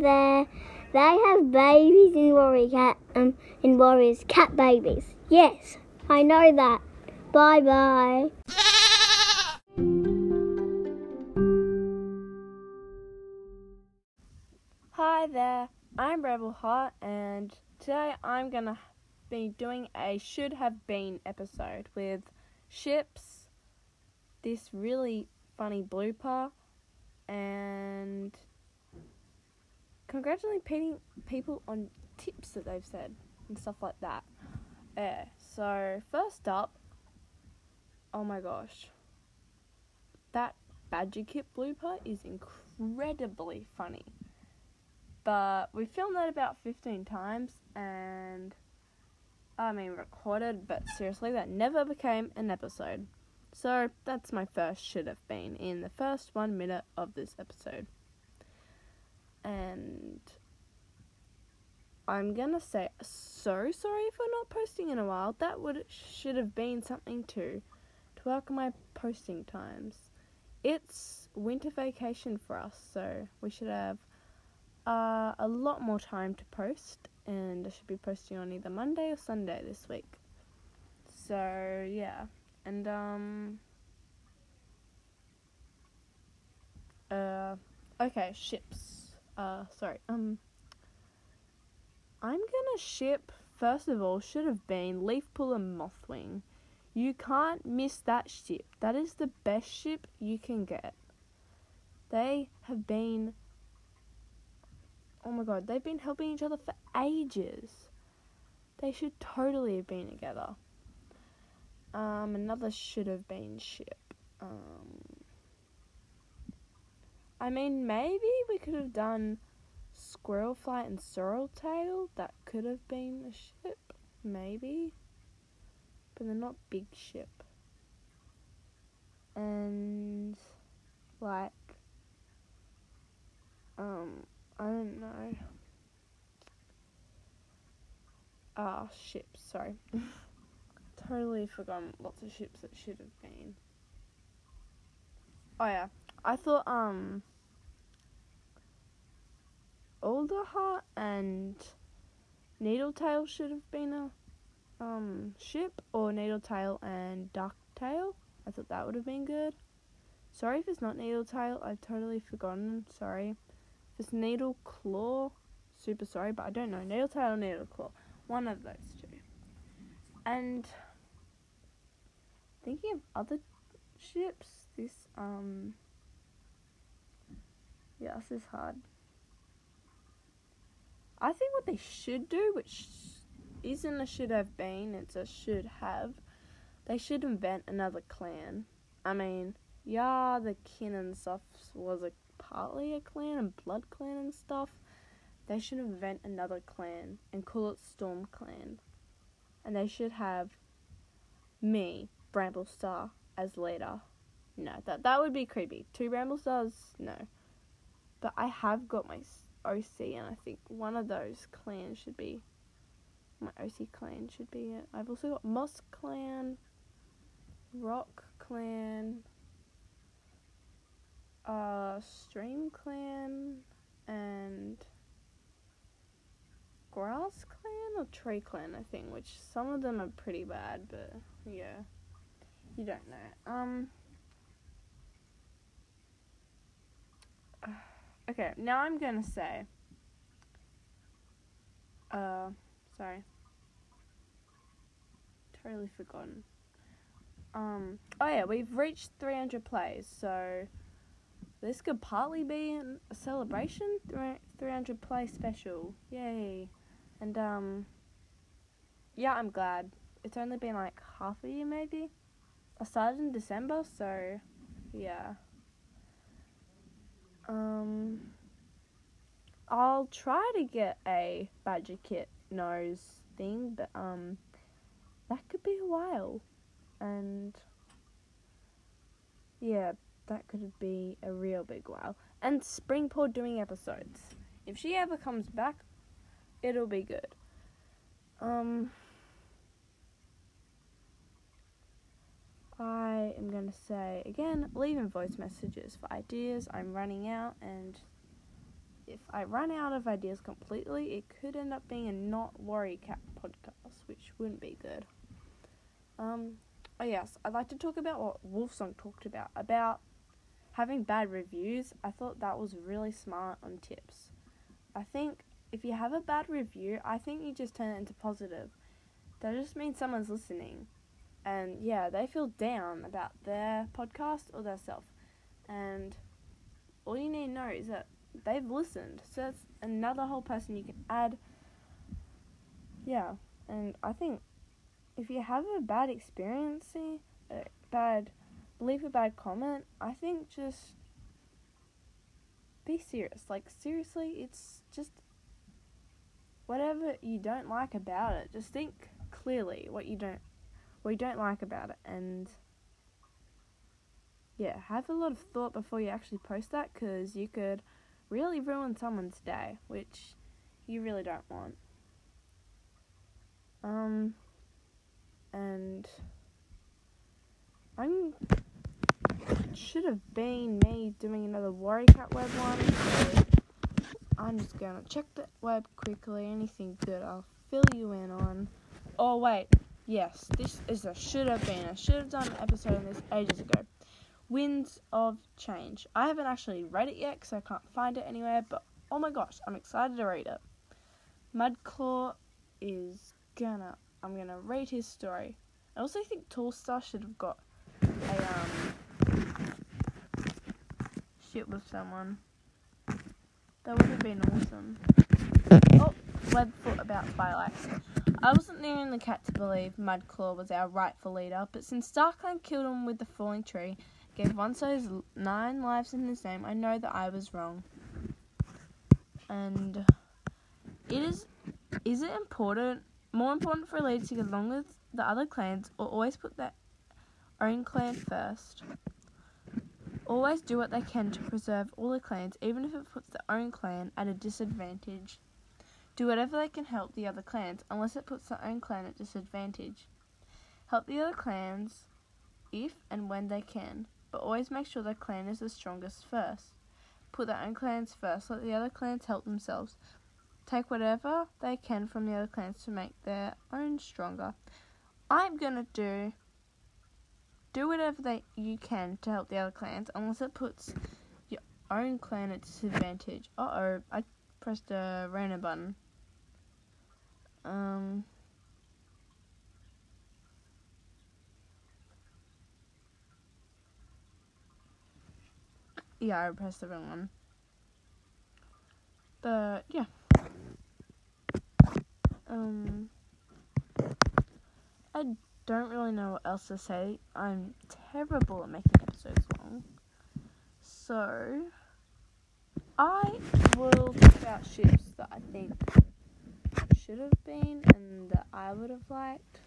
There. They have babies in Warrior Cat um in Warriors cat babies. Yes, I know that. Bye bye. Hi there, I'm Rebel Hot, and today I'm gonna be doing a should have been episode with Ships, this really funny blooper, and congratulating people on tips that they've said and stuff like that. Yeah, so first up, oh my gosh, that Badger Kit blooper is incredibly funny but we filmed that about 15 times and I mean recorded, but seriously, that never became an episode. So that's my first should have been in the first one minute of this episode. And I'm gonna say so sorry for not posting in a while. That would should have been something to to work my posting times. It's winter vacation for us, so we should have uh, a lot more time to post, and I should be posting on either Monday or Sunday this week. So yeah, and um, uh, okay, ships. Uh, sorry. Um, I'm gonna ship. First of all, should have been Leafpool and Mothwing. You can't miss that ship. That is the best ship you can get. They have been oh my god, they've been helping each other for ages. They should totally have been together. Um, another should have been ship. Um, I mean, maybe we could have done Squirrelflight and Sorreltail. That could have been a ship, maybe. But they're not big ship. And, like, um, I don't know. Ah, ships, sorry. totally forgotten lots of ships that should have been. Oh yeah. I thought um Alderheart and Needletail should have been a um ship or Needletail and Dark Darktail. I thought that would have been good. Sorry if it's not Needletail, I've totally forgotten. Sorry. If it's Needle Claw, super sorry, but I don't know. Needle Tail or Needle Claw. One of those two. And thinking of other ships, this, um, yeah, this is hard. I think what they should do, which isn't a should have been, it's a should have, they should invent another clan. I mean, yeah, the kin and stuff was a partly a clan and blood clan and stuff, they should invent another clan and call it Storm Clan. And they should have me, Bramblestar, as leader. No, that that would be creepy. Two Bramblestars, no. But I have got my OC, and I think one of those clans should be my OC clan should be it. I've also got Moss Clan, Rock Clan, uh, Stream Clan and Grass Clan or Tree Clan, I think, which some of them are pretty bad, but yeah, you don't know. Um, okay, now I'm gonna say, uh, sorry, totally forgotten. Um, oh yeah, we've reached 300 plays, so this could partly be a celebration 300 play special. Yay. And, um, yeah, I'm glad. It's only been like half a year, maybe. I started in December, so, yeah. Um, I'll try to get a Badger Kit nose thing, but, um, that could be a while. And, yeah, that could be a real big while. And Springpaw doing episodes. If she ever comes back, it'll be good. Um, I am going to say again, leave in voice messages for ideas. I'm running out, and if I run out of ideas completely, it could end up being a not worry cat podcast, which wouldn't be good. Um, oh yes, I'd like to talk about what Wolfsong talked about about having bad reviews. I thought that was really smart on tips. I think if you have a bad review, I think you just turn it into positive. That just means someone's listening. And yeah, they feel down about their podcast or their self. And all you need to know is that they've listened. So that's another whole person you can add. Yeah, and I think if you have a bad experience, a bad leave a bad comment, I think just be serious. Like seriously, it's just whatever you don't like about it. Just think clearly what you don't you don't like about it and yeah, have a lot of thought before you actually post that cuz you could really ruin someone's day, which you really don't want. Um and I'm should have been me doing another Warrior Cat web one. So I'm just gonna check the web quickly. Anything good, I'll fill you in on. Oh wait, yes, this is a should have been. I should have done an episode on this ages ago. Winds of Change. I haven't actually read it yet because I can't find it anywhere. But oh my gosh, I'm excited to read it. Mudclaw is gonna. I'm gonna read his story. I also think Tallstar should have got a um shit with someone. That would have been awesome. Oh, Webfoot about Phylax. I wasn't the cat to believe Mudclaw was our rightful leader, but since StarClan killed him with the falling tree, gave Onestar his nine lives in his name, I know that I was wrong. And it is is it important more important for a leader to get along with the other clans or always put their own clan first? Always do what they can to preserve all the clans, even if it puts their own clan at a disadvantage. Do whatever they can help the other clans, unless it puts their own clan at disadvantage. Help the other clans if and when they can but always make sure their clan is the strongest first. Put their own clans first, let the other clans help themselves. Take whatever they can from the other clans to make their own stronger. I'm gonna do do whatever they you can to help the other clans, unless it puts your own clan at disadvantage. Uh oh, I pressed the random button. Um. Yeah, I pressed the wrong one. But yeah. Um I don't really know what else to say. I'm terrible at making episodes long. So I will talk about ships that I think should have been and that I would have liked.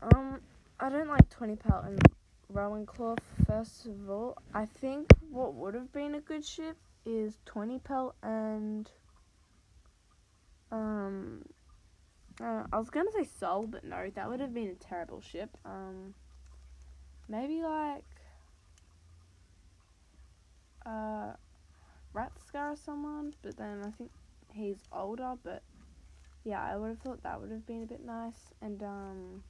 Um, I don't like Tawnypelt and Rowanclaw, first of all, I think what would have been a good ship is Tawnypelt and um uh, I was gonna say Soul, but no, that would have been a terrible ship. Um, maybe like uh Ratscar someone, but then I think he's older. But yeah, I would have thought that would have been a bit nice. And um,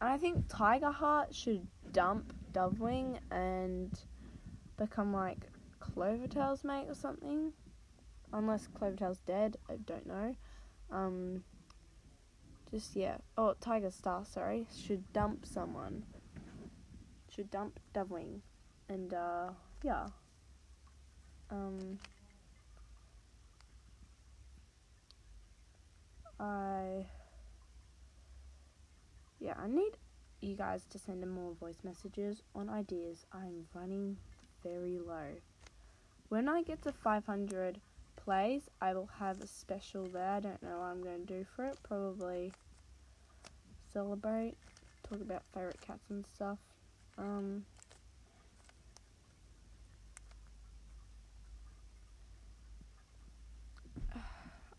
I think Tigerheart should dump Dovewing and become like Clovertail's mate or something. Unless Clovertail's dead, I don't know. Um, just yeah. Oh, Tigerstar, sorry, should dump someone. Should dump Dovewing, and uh, yeah. Um, I yeah, I need you guys to send in more voice messages on ideas. I'm running very low. When I get to 500 plays, I will have a special there. I don't know what I'm going to do for it. Probably celebrate, talk about favorite cats and stuff. Um,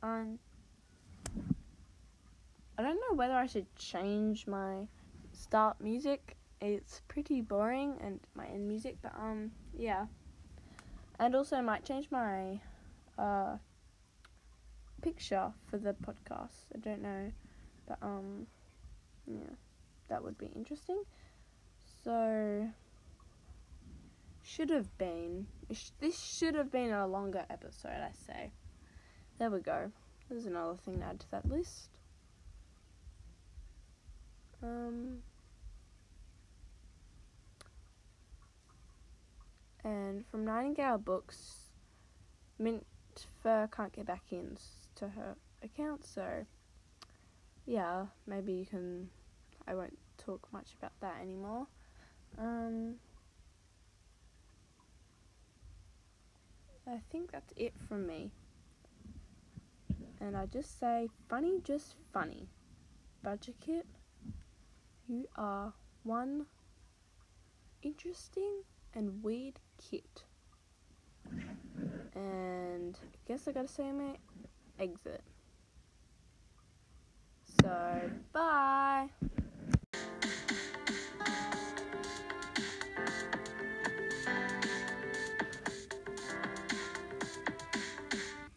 um I don't know whether I should change my start music it's pretty boring and my end music, but um yeah. And also I might change my uh picture for the podcast. I don't know. But um yeah, that would be interesting. So should have been this should have been a longer episode, I say. There we go. There's another thing to add to that list. Um and from Nightingale Books, Mint Fur can't get back in to her account, so yeah, maybe you can. I won't talk much about that anymore. Um, I think that's it from me. And I just say, funny, just funny. Badger Kit, you are one interesting and weird kit. And I guess I gotta say my exit. So, bye.